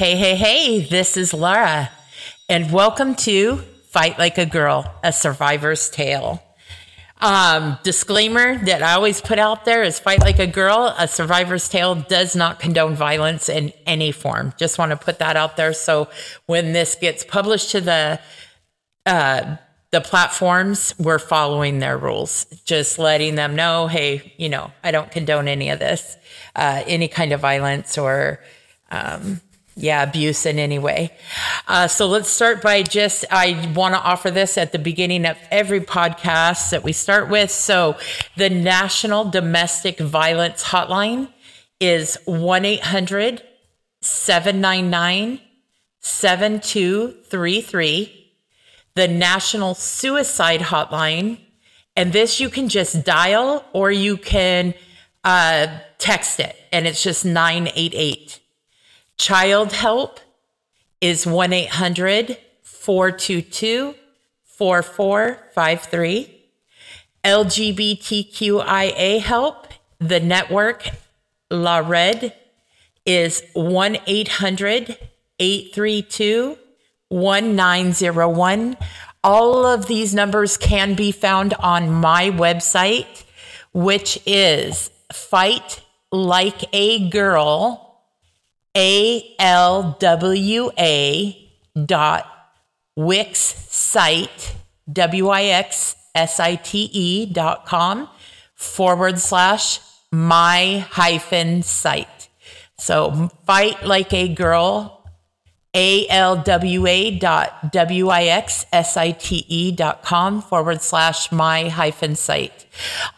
Hey, hey, hey, this is Laura, and welcome to Fight Like a Girl, a survivor's tale. Um, disclaimer that I always put out there is Fight Like a Girl, a survivor's tale does not condone violence in any form. Just want to put that out there. So when this gets published to the, uh, the platforms, we're following their rules, just letting them know, hey, you know, I don't condone any of this, uh, any kind of violence or, um, yeah, abuse in any way. Uh, so let's start by just, I want to offer this at the beginning of every podcast that we start with. So the National Domestic Violence Hotline is 1 800 799 7233. The National Suicide Hotline, and this you can just dial or you can uh, text it, and it's just 988. Child Help is 1 800 422 4453. LGBTQIA Help, the network La Red, is 1 800 832 1901. All of these numbers can be found on my website, which is Fight Like a Girl A-L-W-A dot Wix site, W-I-X-S-I-T-E dot com forward slash my hyphen site. So fight like a girl alwa dot wixsite dot com forward slash my hyphen site.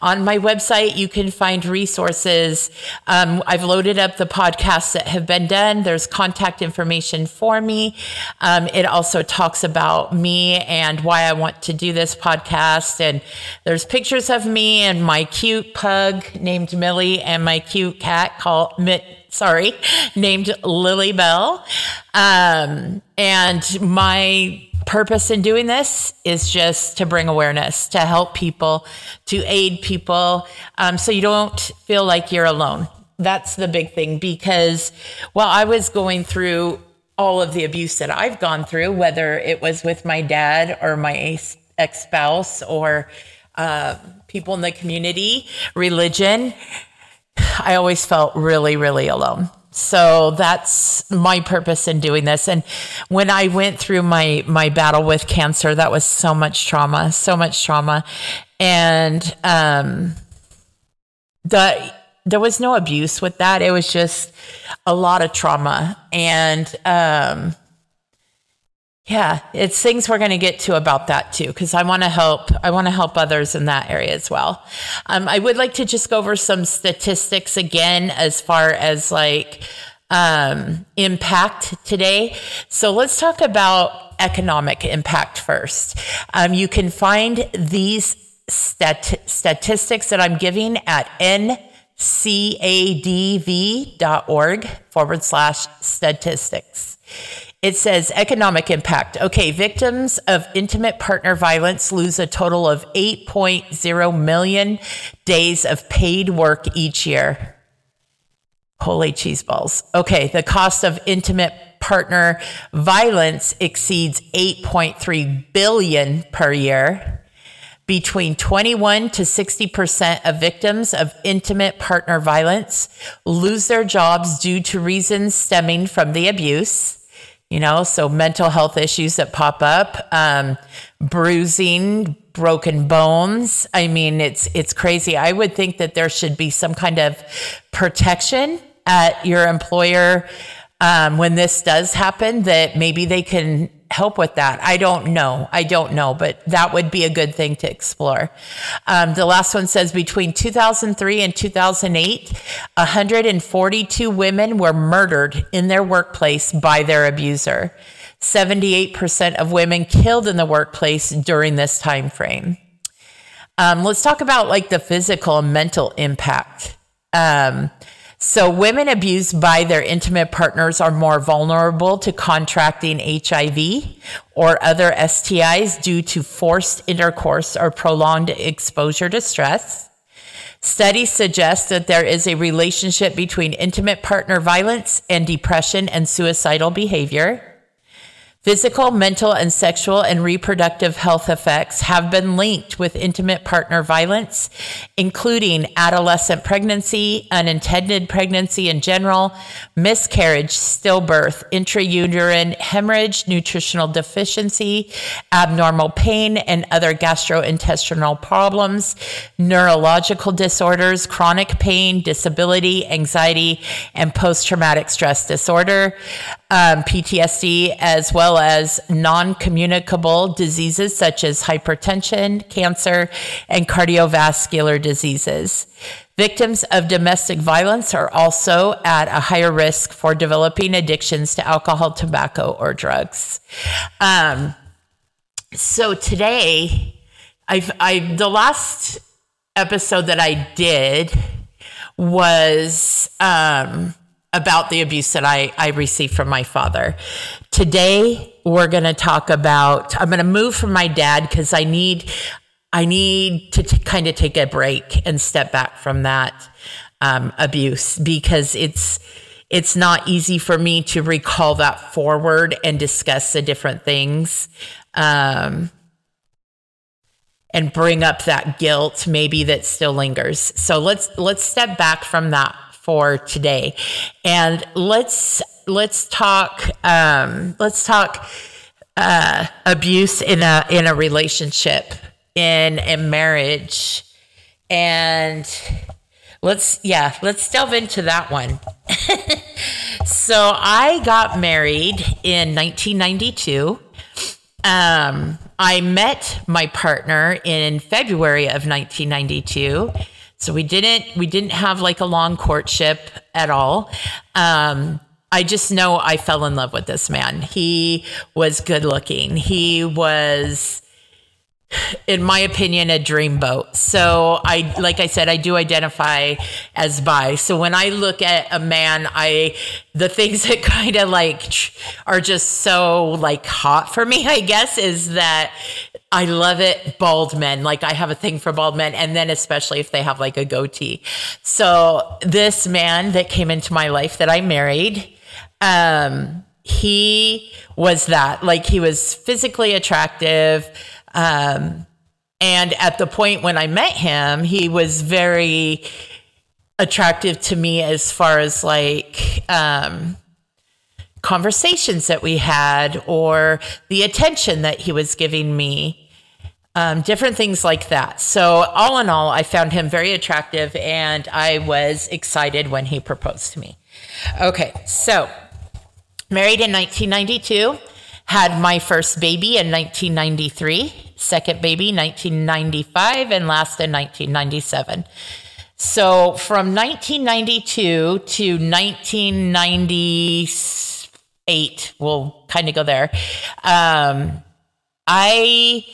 On my website, you can find resources. Um, I've loaded up the podcasts that have been done. There's contact information for me. Um, it also talks about me and why I want to do this podcast. And there's pictures of me and my cute pug named Millie and my cute cat called Mitt sorry, named Lily Bell. Um, and my purpose in doing this is just to bring awareness, to help people, to aid people, um, so you don't feel like you're alone. That's the big thing because while I was going through all of the abuse that I've gone through, whether it was with my dad or my ex spouse or uh, people in the community, religion, I always felt really, really alone. So that's my purpose in doing this. And when I went through my my battle with cancer, that was so much trauma, so much trauma, and um, the there was no abuse with that. It was just a lot of trauma, and um, yeah, it's things we're going to get to about that too, because I want to help. I want to help others in that area as well. Um, I would like to just go over some statistics again, as far as like um, impact today. So let's talk about economic impact first. Um, you can find these stat- statistics that I'm giving at ncadv.org forward slash statistics. It says economic impact. Okay, victims of intimate partner violence lose a total of 8.0 million days of paid work each year. Holy cheese balls. Okay, the cost of intimate partner violence exceeds 8.3 billion per year. Between 21 to 60% of victims of intimate partner violence lose their jobs due to reasons stemming from the abuse you know, so mental health issues that pop up, um, bruising, broken bones. I mean, it's it's crazy. I would think that there should be some kind of protection at your employer um, when this does happen. That maybe they can help with that. I don't know. I don't know, but that would be a good thing to explore. Um, the last one says between 2003 and 2008, 142 women were murdered in their workplace by their abuser. 78% of women killed in the workplace during this time frame. Um, let's talk about like the physical and mental impact. Um, so, women abused by their intimate partners are more vulnerable to contracting HIV or other STIs due to forced intercourse or prolonged exposure to stress. Studies suggest that there is a relationship between intimate partner violence and depression and suicidal behavior. Physical, mental, and sexual and reproductive health effects have been linked with intimate partner violence, including adolescent pregnancy, unintended pregnancy in general, miscarriage, stillbirth, intrauterine hemorrhage, nutritional deficiency, abnormal pain, and other gastrointestinal problems, neurological disorders, chronic pain, disability, anxiety, and post traumatic stress disorder, um, PTSD, as well as non communicable diseases such as hypertension, cancer, and cardiovascular diseases. Victims of domestic violence are also at a higher risk for developing addictions to alcohol, tobacco, or drugs. Um, so today, I've, I the last episode that I did was um, about the abuse that I, I received from my father. Today, we're going to talk about, I'm going to move from my dad because I need, I need to t- kind of take a break and step back from that um, abuse because it's, it's not easy for me to recall that forward and discuss the different things. Um, and bring up that guilt maybe that still lingers. So let's let's step back from that for today. And let's let's talk um, let's talk uh, abuse in a in a relationship in a marriage. And let's yeah let's delve into that one. So i got married in 1992 um, i met my partner in february of 1992 so we didn't we didn't have like a long courtship at all. Um, I just know I fell in love with this man. He was good looking. He was in my opinion, a dreamboat. So I, like I said, I do identify as bi. So when I look at a man, I, the things that kind of like are just so like hot for me, I guess, is that I love it. Bald men. Like I have a thing for bald men. And then especially if they have like a goatee. So this man that came into my life that I married, um, he was that like he was physically attractive um, and at the point when I met him, he was very attractive to me as far as like um, conversations that we had or the attention that he was giving me. Um, different things like that. So, all in all, I found him very attractive and I was excited when he proposed to me. Okay, so married in 1992. Had my first baby in 1993, second baby 1995, and last in 1997. So from 1992 to 1998, we'll kind of go there. Um, I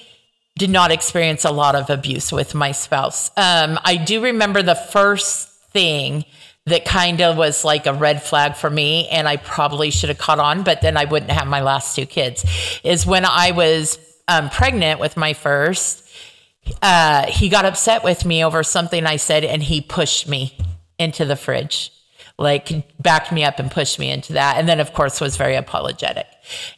did not experience a lot of abuse with my spouse. Um, I do remember the first thing that kind of was like a red flag for me and I probably should have caught on, but then I wouldn't have my last two kids is when I was um, pregnant with my first, uh, he got upset with me over something I said and he pushed me into the fridge, like backed me up and pushed me into that. And then, of course, was very apologetic.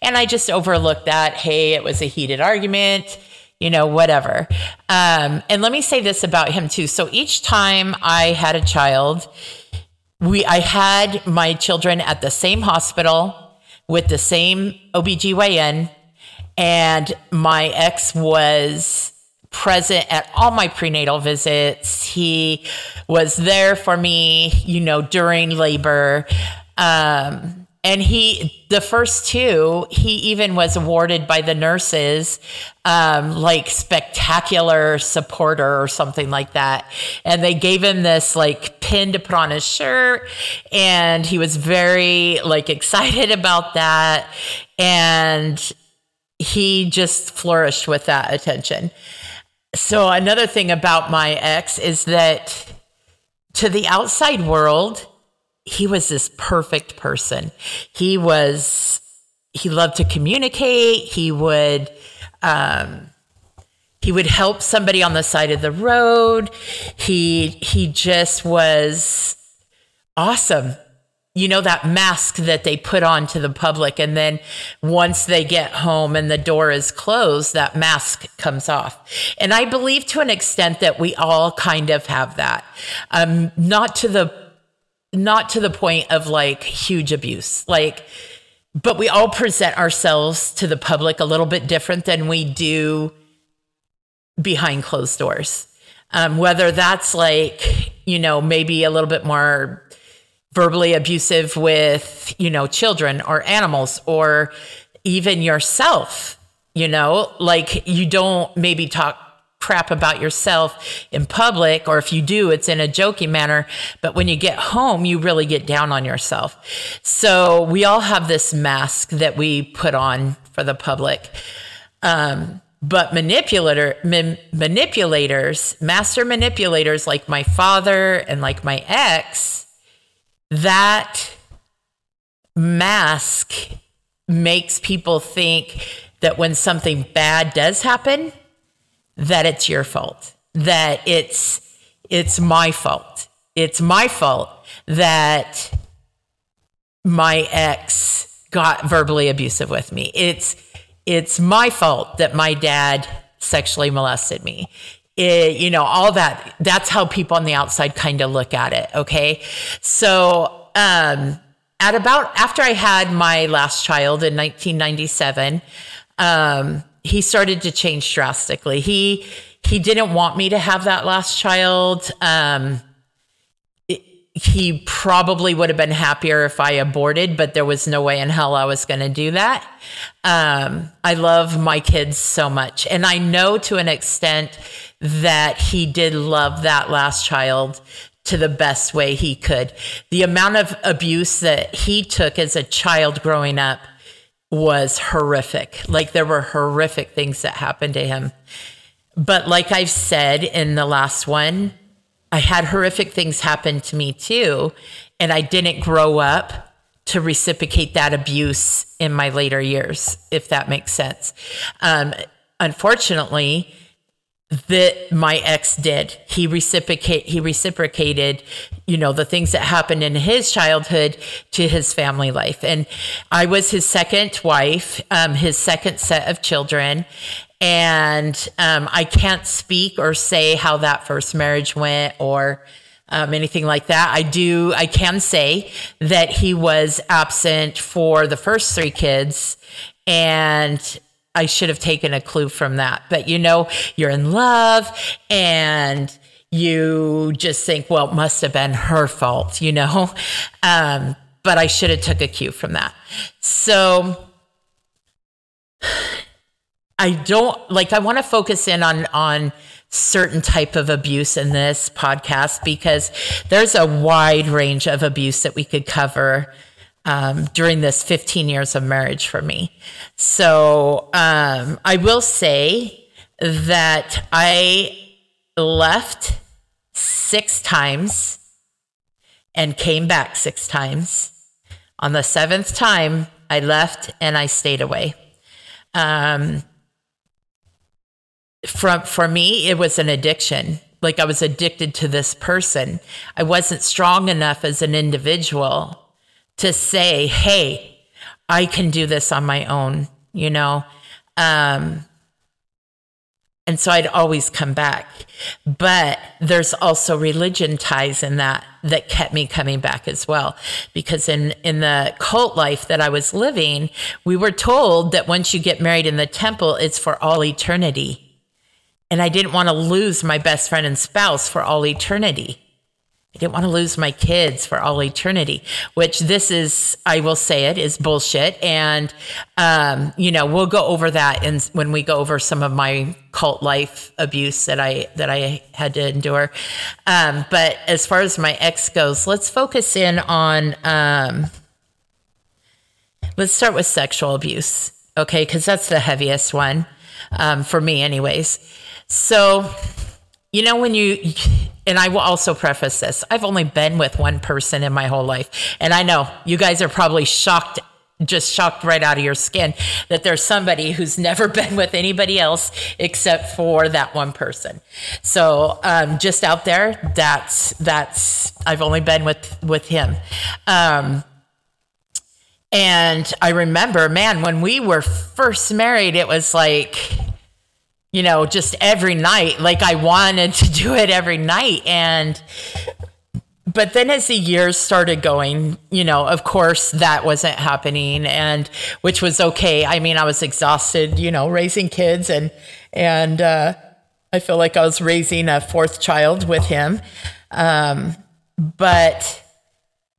And I just overlooked that. Hey, it was a heated argument you know, whatever. Um, and let me say this about him too. So each time I had a child, we I had my children at the same hospital with the same OBGYN and my ex was present at all my prenatal visits. He was there for me, you know, during labor. Um, and he the first two he even was awarded by the nurses um, like spectacular supporter or something like that. And they gave him this like pin to put on his shirt. And he was very like excited about that. And he just flourished with that attention. So another thing about my ex is that to the outside world he was this perfect person. He was, he loved to communicate. He would, um, he would help somebody on the side of the road. He he just was awesome. You know that mask that they put on to the public and then once they get home and the door is closed that mask comes off. And I believe to an extent that we all kind of have that. Um not to the not to the point of like huge abuse. Like but we all present ourselves to the public a little bit different than we do behind closed doors. Um, whether that's like, you know, maybe a little bit more verbally abusive with, you know, children or animals or even yourself, you know, like you don't maybe talk crap about yourself in public, or if you do, it's in a joking manner. But when you get home, you really get down on yourself. So we all have this mask that we put on for the public. Um, but manipulator ma- manipulators master manipulators like my father and like my ex that mask makes people think that when something bad does happen that it's your fault that it's it's my fault it's my fault that my ex got verbally abusive with me it's it's my fault that my dad sexually molested me. It, you know, all that. That's how people on the outside kind of look at it. Okay. So, um, at about after I had my last child in 1997, um, he started to change drastically. He, he didn't want me to have that last child. Um, he probably would have been happier if I aborted, but there was no way in hell I was going to do that. Um, I love my kids so much. And I know to an extent that he did love that last child to the best way he could. The amount of abuse that he took as a child growing up was horrific. Like there were horrific things that happened to him. But like I've said in the last one, I had horrific things happen to me too. And I didn't grow up to reciprocate that abuse in my later years, if that makes sense. Um, unfortunately, that my ex did. He reciprocate he reciprocated, you know, the things that happened in his childhood to his family life. And I was his second wife, um, his second set of children. And um, I can't speak or say how that first marriage went or um, anything like that. I do, I can say that he was absent for the first three kids. And I should have taken a clue from that. But you know, you're in love and you just think, well, it must have been her fault, you know? Um, but I should have took a cue from that. So I don't like I want to focus in on on certain type of abuse in this podcast because there's a wide range of abuse that we could cover um, during this 15 years of marriage for me. So um, I will say that I left six times and came back six times. On the seventh time, I left and I stayed away. Um, from for me it was an addiction like i was addicted to this person i wasn't strong enough as an individual to say hey i can do this on my own you know um and so I'd always come back. But there's also religion ties in that that kept me coming back as well. Because in, in the cult life that I was living, we were told that once you get married in the temple, it's for all eternity and I didn't want to lose my best friend and spouse for all eternity. I didn't want to lose my kids for all eternity, which this is, I will say it, is bullshit. And, um, you know, we'll go over that in, when we go over some of my cult life abuse that I, that I had to endure. Um, but as far as my ex goes, let's focus in on, um, let's start with sexual abuse. Okay. Cause that's the heaviest one, um, for me anyways. So, you know, when you, and I will also preface this I've only been with one person in my whole life. And I know you guys are probably shocked just shocked right out of your skin that there's somebody who's never been with anybody else except for that one person. So um, just out there, that's that's I've only been with with him. Um, and I remember, man, when we were first married, it was like, you know, just every night. Like I wanted to do it every night. And but then as the years started going, you know, of course that wasn't happening and which was okay. I mean, I was exhausted, you know, raising kids and and uh I feel like I was raising a fourth child with him. Um but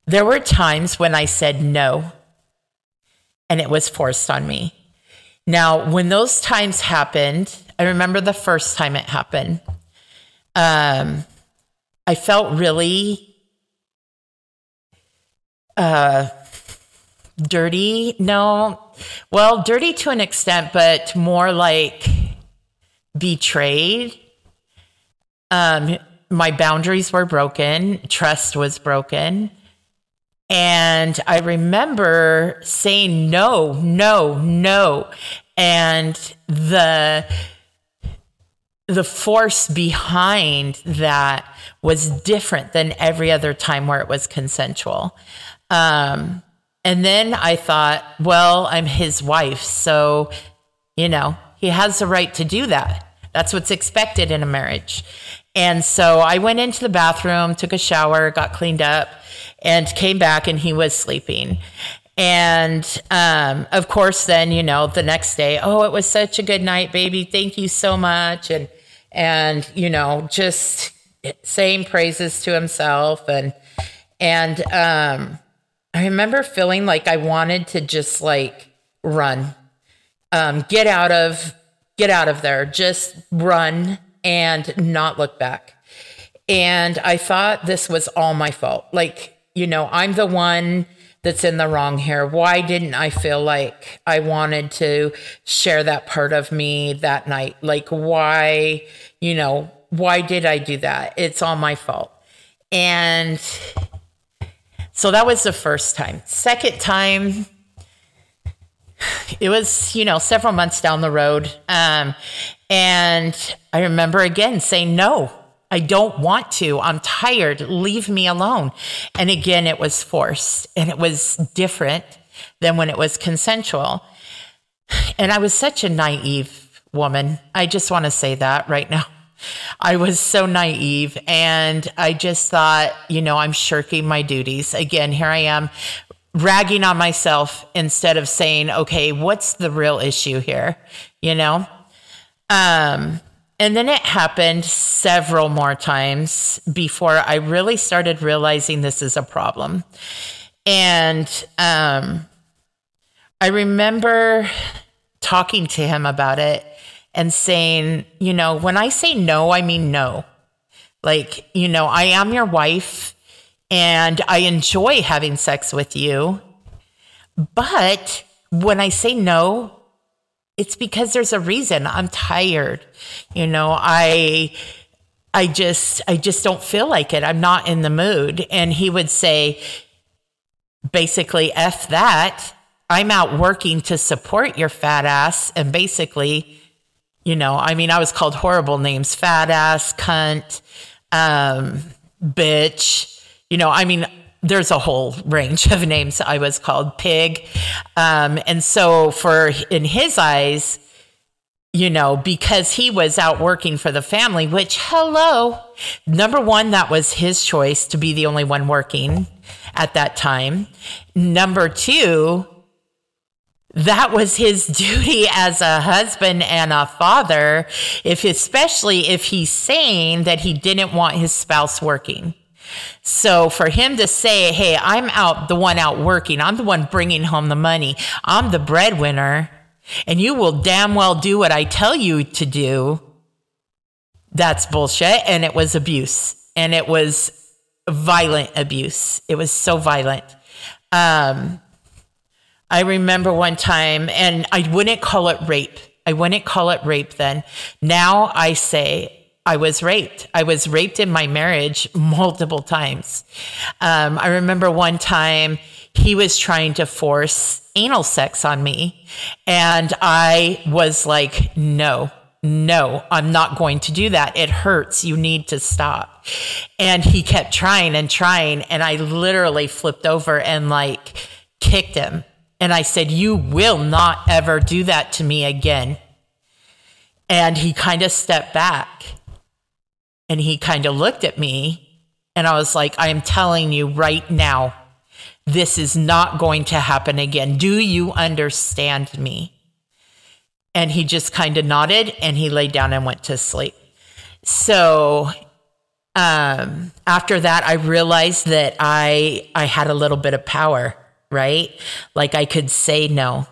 there were times when I said no and it was forced on me. Now, when those times happened, I remember the first time it happened. Um I felt really uh, dirty. No, well, dirty to an extent, but more like betrayed. Um, my boundaries were broken, trust was broken. And I remember saying no, no, no. And the the force behind that was different than every other time where it was consensual. Um, and then I thought, well, I'm his wife. So, you know, he has the right to do that. That's what's expected in a marriage. And so I went into the bathroom, took a shower, got cleaned up, and came back, and he was sleeping. And um, of course, then you know the next day, oh, it was such a good night, baby. Thank you so much, and and you know just saying praises to himself, and and um, I remember feeling like I wanted to just like run, um, get out of, get out of there, just run and not look back. And I thought this was all my fault. Like, you know, I'm the one that's in the wrong here. Why didn't I feel like I wanted to share that part of me that night? Like, why, you know, why did I do that? It's all my fault. And so that was the first time. Second time, it was, you know, several months down the road. Um, and I remember again saying, no, I don't want to. I'm tired. Leave me alone. And again, it was forced and it was different than when it was consensual. And I was such a naive woman. I just want to say that right now. I was so naive and I just thought, you know, I'm shirking my duties. Again, here I am ragging on myself instead of saying, okay, what's the real issue here? You know? Um, and then it happened several more times before I really started realizing this is a problem. And um, I remember talking to him about it and saying, you know, when I say no, I mean no. Like, you know, I am your wife and I enjoy having sex with you. But when I say no, it's because there's a reason. I'm tired. You know, I I just I just don't feel like it. I'm not in the mood. And he would say basically F that. I'm out working to support your fat ass and basically you know, I mean, I was called horrible names fat ass, cunt, um, bitch. You know, I mean, there's a whole range of names I was called pig. Um, and so, for in his eyes, you know, because he was out working for the family, which, hello, number one, that was his choice to be the only one working at that time. Number two, that was his duty as a husband and a father if especially if he's saying that he didn't want his spouse working so for him to say hey i'm out the one out working. I'm the one bringing home the money. I'm the breadwinner and you will damn well do what i tell you to do that's bullshit. And it was abuse. And it was violent abuse. It was so violent. Um I remember one time, and I wouldn't call it rape. I wouldn't call it rape then. Now I say I was raped. I was raped in my marriage multiple times. Um, I remember one time he was trying to force anal sex on me. And I was like, no, no, I'm not going to do that. It hurts. You need to stop. And he kept trying and trying. And I literally flipped over and like kicked him. And I said, You will not ever do that to me again. And he kind of stepped back and he kind of looked at me. And I was like, I am telling you right now, this is not going to happen again. Do you understand me? And he just kind of nodded and he laid down and went to sleep. So um, after that, I realized that I I had a little bit of power, right? Like I could say no.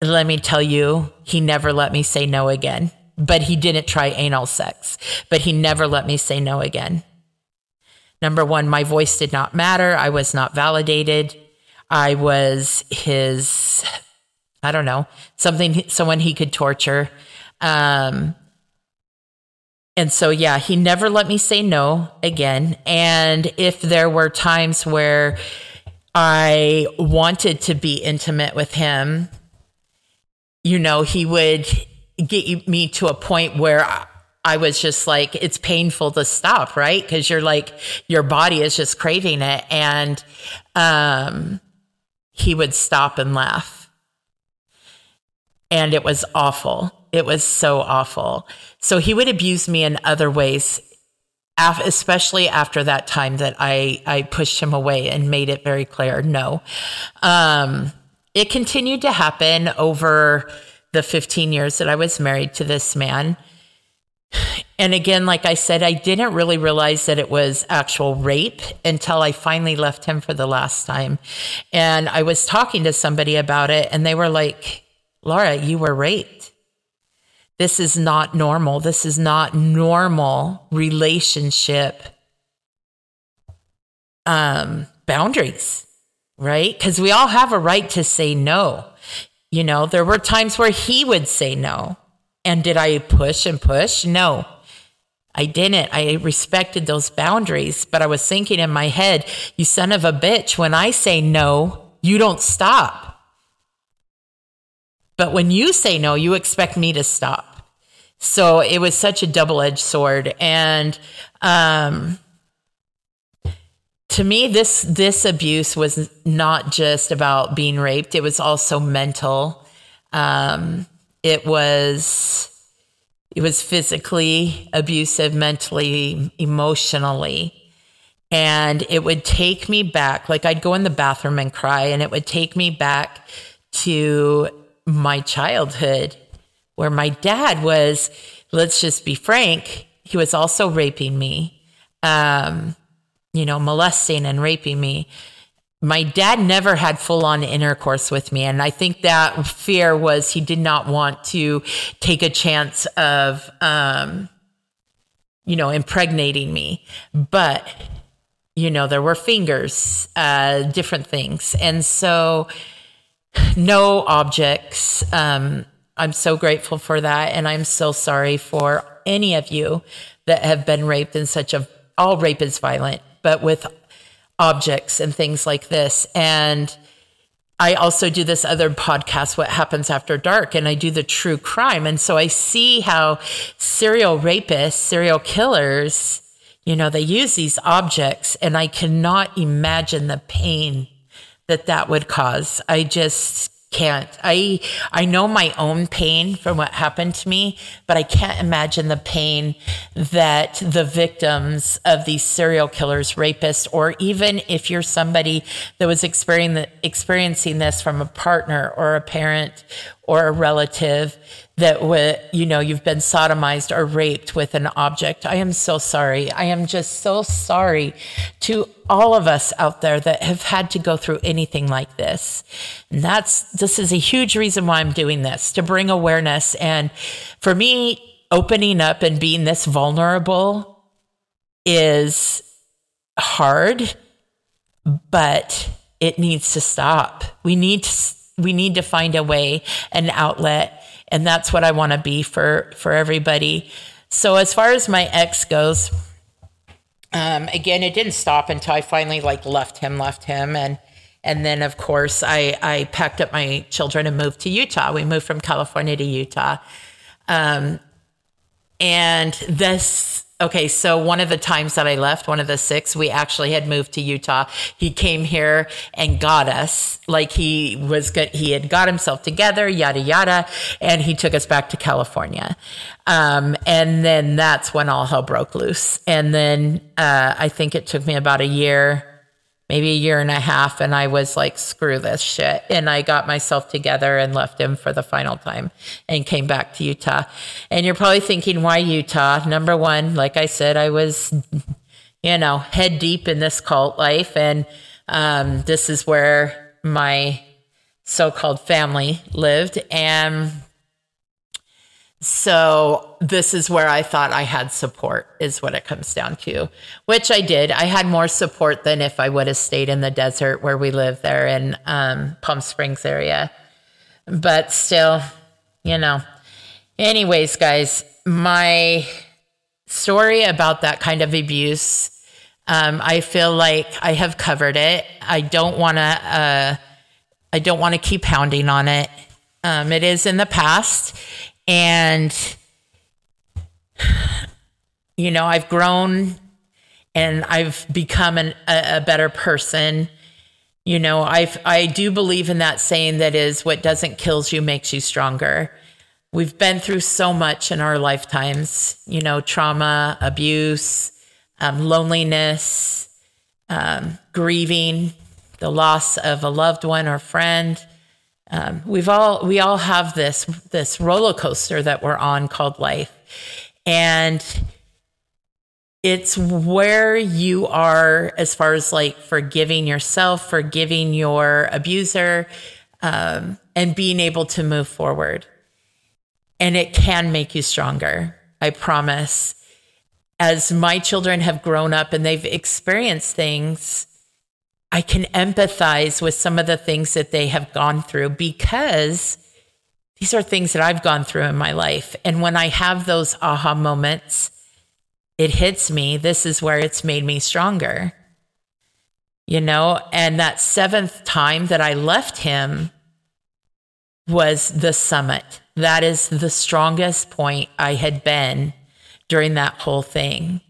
Let me tell you, he never let me say no again. But he didn't try anal sex. But he never let me say no again. Number one, my voice did not matter. I was not validated. I was his I don't know, something, someone he could torture. Um, and so, yeah, he never let me say no again. And if there were times where I wanted to be intimate with him, you know, he would get me to a point where I was just like, it's painful to stop, right? Because you're like, your body is just craving it. And um, he would stop and laugh and it was awful. It was so awful. So he would abuse me in other ways, especially after that time that I, I pushed him away and made it very clear no. Um, it continued to happen over the 15 years that I was married to this man. And again, like I said, I didn't really realize that it was actual rape until I finally left him for the last time. And I was talking to somebody about it, and they were like, Laura, you were raped. This is not normal. This is not normal relationship um, boundaries, right? Because we all have a right to say no. You know, there were times where he would say no. And did I push and push? No, I didn't. I respected those boundaries, but I was thinking in my head, you son of a bitch, when I say no, you don't stop. But when you say no, you expect me to stop. So it was such a double edged sword. And, um, to me, this, this abuse was not just about being raped. It was also mental. Um, it was, it was physically abusive, mentally, emotionally. And it would take me back, like I'd go in the bathroom and cry, and it would take me back to my childhood where my dad was, let's just be frank, he was also raping me, um, you know, molesting and raping me. My dad never had full on intercourse with me. And I think that fear was he did not want to take a chance of, um, you know, impregnating me. But, you know, there were fingers, uh, different things. And so, no objects. Um, I'm so grateful for that. And I'm so sorry for any of you that have been raped in such a, all rape is violent, but with objects and things like this. And I also do this other podcast, What Happens After Dark, and I do the true crime. And so I see how serial rapists, serial killers, you know, they use these objects, and I cannot imagine the pain that that would cause. I just can't. I I know my own pain from what happened to me, but I can't imagine the pain that the victims of these serial killers, rapists, or even if you're somebody that was experiencing this from a partner or a parent or a relative that would, you know, you've been sodomized or raped with an object. I am so sorry. I am just so sorry to all of us out there that have had to go through anything like this. And that's, this is a huge reason why I'm doing this to bring awareness. And for me, opening up and being this vulnerable is hard, but it needs to stop. We need to, we need to find a way, an outlet and that's what I want to be for for everybody. So as far as my ex goes, um, again, it didn't stop until I finally like left him, left him, and and then of course I I packed up my children and moved to Utah. We moved from California to Utah, um, and this Okay, so one of the times that I left, one of the six, we actually had moved to Utah. He came here and got us, like he was good. He had got himself together, yada yada, and he took us back to California. Um, and then that's when all hell broke loose. And then uh, I think it took me about a year maybe a year and a half and I was like, screw this shit. And I got myself together and left him for the final time and came back to Utah. And you're probably thinking, why Utah? Number one, like I said, I was, you know, head deep in this cult life. And um, this is where my so called family lived. And so this is where I thought I had support, is what it comes down to, which I did. I had more support than if I would have stayed in the desert where we live there in um, Palm Springs area. But still, you know. Anyways, guys, my story about that kind of abuse, um, I feel like I have covered it. I don't want to. Uh, I don't want to keep pounding on it. Um, it is in the past and, you know, I've grown and I've become an, a, a better person. You know, I I do believe in that saying that is what doesn't kills you makes you stronger. We've been through so much in our lifetimes, you know, trauma, abuse, um, loneliness, um, grieving, the loss of a loved one or friend, um, we've all we all have this this roller coaster that we're on called life, and it's where you are as far as like forgiving yourself, forgiving your abuser, um, and being able to move forward. And it can make you stronger. I promise. As my children have grown up and they've experienced things I can empathize with some of the things that they have gone through because these are things that I've gone through in my life. And when I have those aha moments, it hits me. This is where it's made me stronger. You know, and that seventh time that I left him was the summit. That is the strongest point I had been during that whole thing.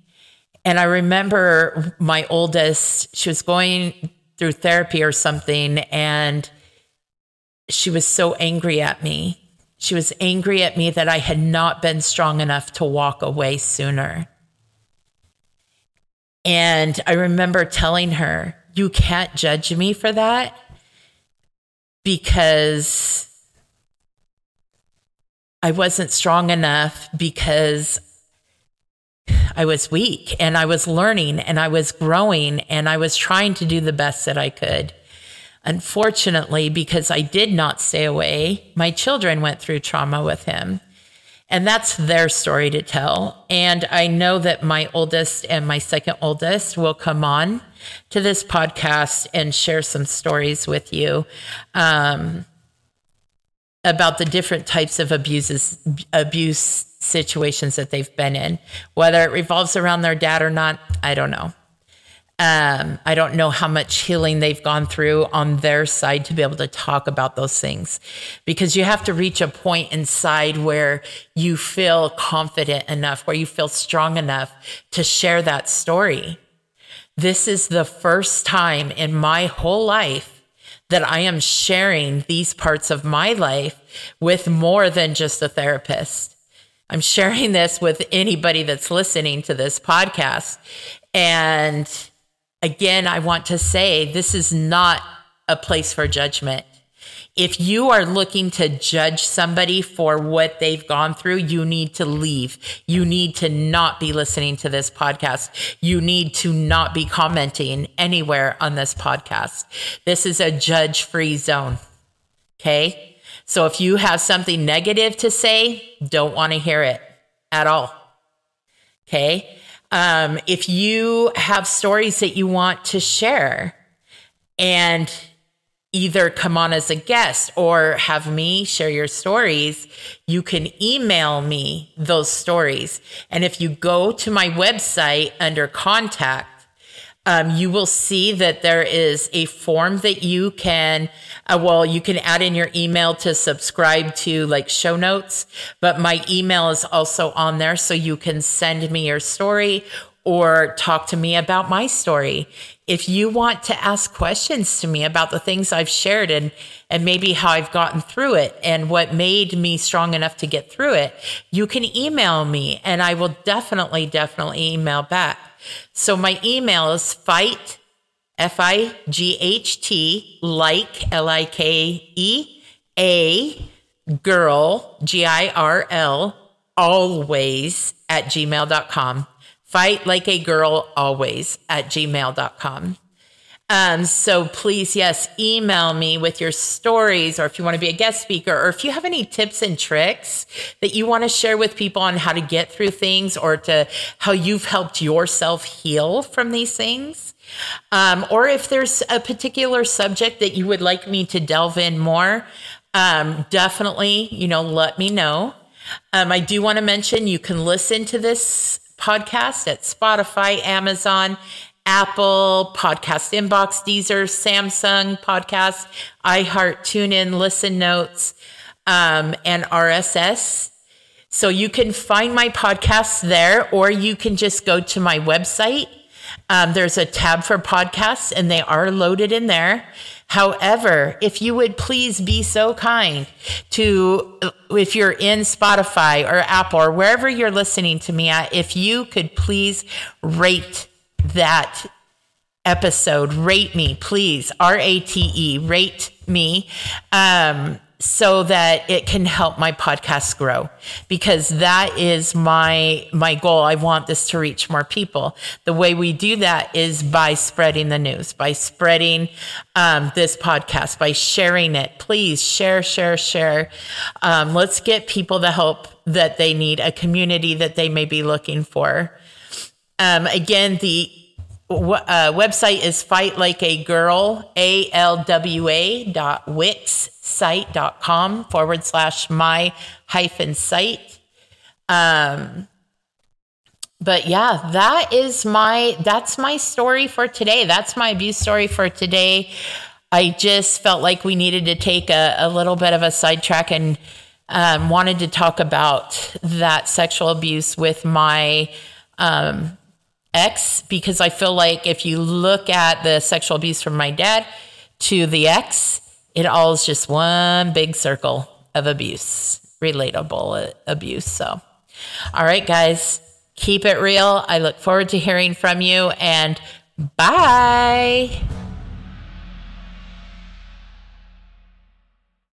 And I remember my oldest, she was going through therapy or something, and she was so angry at me. She was angry at me that I had not been strong enough to walk away sooner. And I remember telling her, You can't judge me for that because I wasn't strong enough because I was weak and I was learning and I was growing and I was trying to do the best that I could. Unfortunately, because I did not stay away, my children went through trauma with him. And that's their story to tell. And I know that my oldest and my second oldest will come on to this podcast and share some stories with you. Um, about the different types of abuses, abuse situations that they've been in. Whether it revolves around their dad or not, I don't know. Um, I don't know how much healing they've gone through on their side to be able to talk about those things because you have to reach a point inside where you feel confident enough, where you feel strong enough to share that story. This is the first time in my whole life that I am sharing these parts of my life with more than just a therapist. I'm sharing this with anybody that's listening to this podcast. And again, I want to say this is not a place for judgment. If you are looking to judge somebody for what they've gone through, you need to leave. You need to not be listening to this podcast. You need to not be commenting anywhere on this podcast. This is a judge free zone. Okay. So if you have something negative to say, don't want to hear it at all. Okay. Um, if you have stories that you want to share and either come on as a guest or have me share your stories, you can email me those stories. And if you go to my website under contact, um, you will see that there is a form that you can, uh, well, you can add in your email to subscribe to like show notes, but my email is also on there. So you can send me your story or talk to me about my story. If you want to ask questions to me about the things I've shared and, and maybe how I've gotten through it and what made me strong enough to get through it, you can email me and I will definitely, definitely email back. So my email is fight, F I G H T, like, L I K E, A, girl, G I R L, always at gmail.com. Fight like a girl always at gmail.com. Um, so please, yes, email me with your stories or if you want to be a guest speaker or if you have any tips and tricks that you want to share with people on how to get through things or to how you've helped yourself heal from these things. Um, or if there's a particular subject that you would like me to delve in more, um, definitely, you know, let me know. Um, I do want to mention you can listen to this podcast at Spotify, Amazon, Apple, Podcast Inbox, Deezer, Samsung Podcast, iHeart, TuneIn, Listen Notes, um, and RSS. So you can find my podcasts there, or you can just go to my website. Um, there's a tab for podcasts, and they are loaded in there. However, if you would please be so kind to, if you're in Spotify or Apple or wherever you're listening to me at, if you could please rate that episode, rate me, please. R A T E, rate me. Um, so that it can help my podcast grow. Because that is my my goal. I want this to reach more people. The way we do that is by spreading the news by spreading um, this podcast by sharing it. Please share share share. Um, let's get people the help that they need a community that they may be looking for um, again the uh, website is fight like a girl alwa dot wix site.com forward slash my hyphen site. Um but yeah that is my that's my story for today. That's my abuse story for today. I just felt like we needed to take a, a little bit of a sidetrack and um, wanted to talk about that sexual abuse with my um, ex because I feel like if you look at the sexual abuse from my dad to the ex, it all is just one big circle of abuse, relatable abuse. So, all right, guys, keep it real. I look forward to hearing from you and bye.